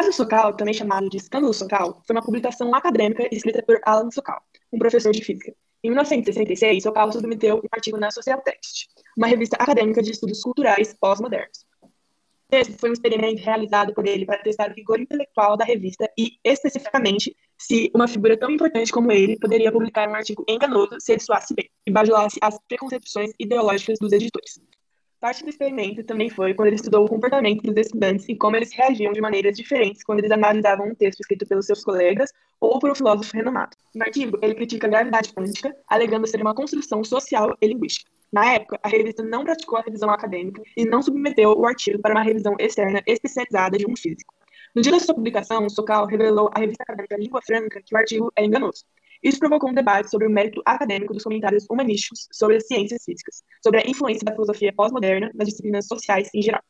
caso Sokal, também chamado de escândalo Sokal, foi uma publicação acadêmica escrita por Alan Sokal, um professor de física. Em 1966, Sokal submeteu um artigo na Social Text, uma revista acadêmica de estudos culturais pós-modernos. Esse foi um experimento realizado por ele para testar o rigor intelectual da revista e, especificamente, se uma figura tão importante como ele poderia publicar um artigo enganoso se ele soasse bem e bajulasse as preconcepções ideológicas dos editores. Parte do experimento também foi quando ele estudou o comportamento dos estudantes e como eles reagiam de maneiras diferentes quando eles analisavam um texto escrito pelos seus colegas ou por um filósofo renomado. No artigo, ele critica a gravidade quântica, alegando ser uma construção social e linguística. Na época, a revista não praticou a revisão acadêmica e não submeteu o artigo para uma revisão externa especializada de um físico. No dia da sua publicação, Sokal revelou à revista acadêmica Língua Franca que o artigo é enganoso. Isso provocou um debate sobre o mérito acadêmico dos comentários humanísticos sobre as ciências físicas, sobre a influência da filosofia pós-moderna nas disciplinas sociais em geral,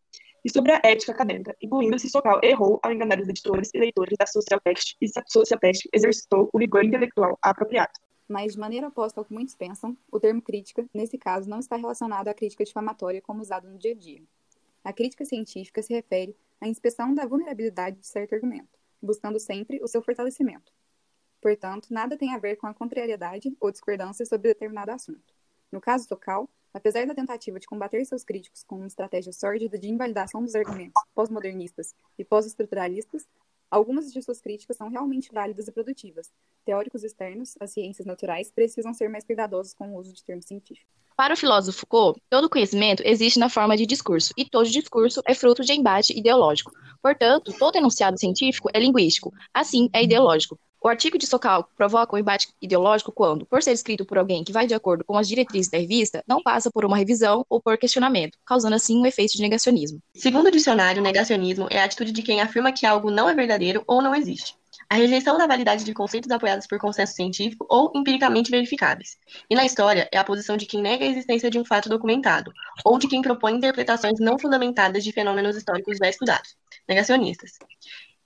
e sobre a ética acadêmica, incluindo se Sokal errou ao enganar os editores e leitores da Social Text e se a Social Text exercitou o rigor intelectual apropriado. Mas, de maneira oposta ao que muitos pensam, o termo crítica, nesse caso, não está relacionado à crítica difamatória como usado no dia a dia. A crítica científica se refere à inspeção da vulnerabilidade de certo argumento, buscando sempre o seu fortalecimento. Portanto, nada tem a ver com a contrariedade ou discordância sobre determinado assunto. No caso Tocal, apesar da tentativa de combater seus críticos com uma estratégia sórdida de invalidação dos argumentos pós-modernistas e pós-estruturalistas, algumas de suas críticas são realmente válidas e produtivas. Teóricos externos às ciências naturais precisam ser mais cuidadosos com o uso de termos científicos. Para o filósofo Foucault, todo conhecimento existe na forma de discurso, e todo discurso é fruto de embate ideológico. Portanto, todo enunciado científico é linguístico, assim é ideológico. O artigo de Sokal provoca um embate ideológico quando, por ser escrito por alguém que vai de acordo com as diretrizes da revista, não passa por uma revisão ou por questionamento, causando assim um efeito de negacionismo. Segundo o dicionário, negacionismo é a atitude de quem afirma que algo não é verdadeiro ou não existe. A rejeição da validade de conceitos apoiados por consenso científico ou empiricamente verificáveis. E na história, é a posição de quem nega a existência de um fato documentado, ou de quem propõe interpretações não fundamentadas de fenômenos históricos já estudados. Negacionistas.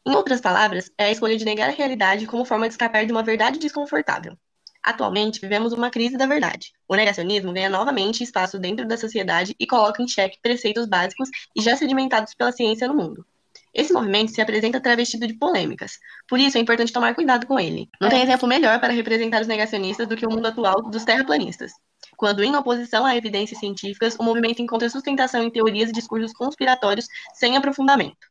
Em outras palavras, é a escolha de negar a realidade como forma de escapar de uma verdade desconfortável. Atualmente, vivemos uma crise da verdade. O negacionismo ganha novamente espaço dentro da sociedade e coloca em xeque preceitos básicos e já sedimentados pela ciência no mundo. Esse movimento se apresenta travestido de polêmicas, por isso é importante tomar cuidado com ele. Não tem exemplo melhor para representar os negacionistas do que o mundo atual dos terraplanistas. Quando, em oposição a evidências científicas, o movimento encontra sustentação em teorias e discursos conspiratórios sem aprofundamento.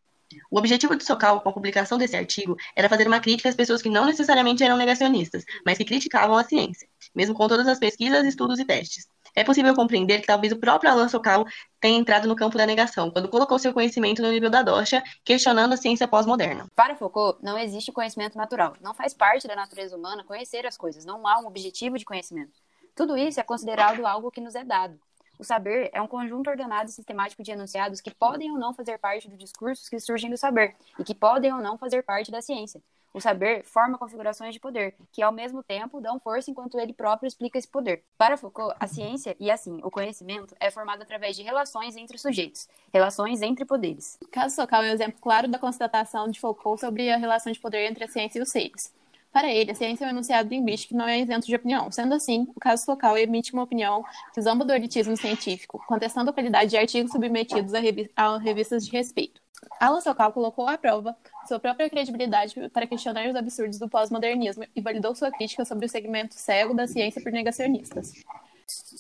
O objetivo do Socal com a publicação desse artigo era fazer uma crítica às pessoas que não necessariamente eram negacionistas, mas que criticavam a ciência, mesmo com todas as pesquisas, estudos e testes. É possível compreender que talvez o próprio Alan Sokal tenha entrado no campo da negação, quando colocou seu conhecimento no nível da Dorcha, questionando a ciência pós-moderna. Para Foucault, não existe conhecimento natural. Não faz parte da natureza humana conhecer as coisas. Não há um objetivo de conhecimento. Tudo isso é considerado algo que nos é dado. O saber é um conjunto ordenado e sistemático de enunciados que podem ou não fazer parte dos discursos que surgem do saber e que podem ou não fazer parte da ciência. O saber forma configurações de poder, que ao mesmo tempo dão força enquanto ele próprio explica esse poder. Para Foucault, a ciência, e assim, o conhecimento, é formado através de relações entre sujeitos, relações entre poderes. Caso Sokal é um exemplo claro da constatação de Foucault sobre a relação de poder entre a ciência e os seres. Para ele, a ciência é um enunciado linguístico que não é isento de opinião. Sendo assim, o caso focal emite uma opinião que zomba do elitismo científico, contestando a qualidade de artigos submetidos a, revi a revistas de respeito. Alan Sokal colocou à prova sua própria credibilidade para questionar os absurdos do pós-modernismo e validou sua crítica sobre o segmento cego da ciência por negacionistas.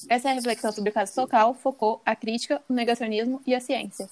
Essa reflexão sobre o caso Sokal, focou a crítica, o negacionismo e a ciência.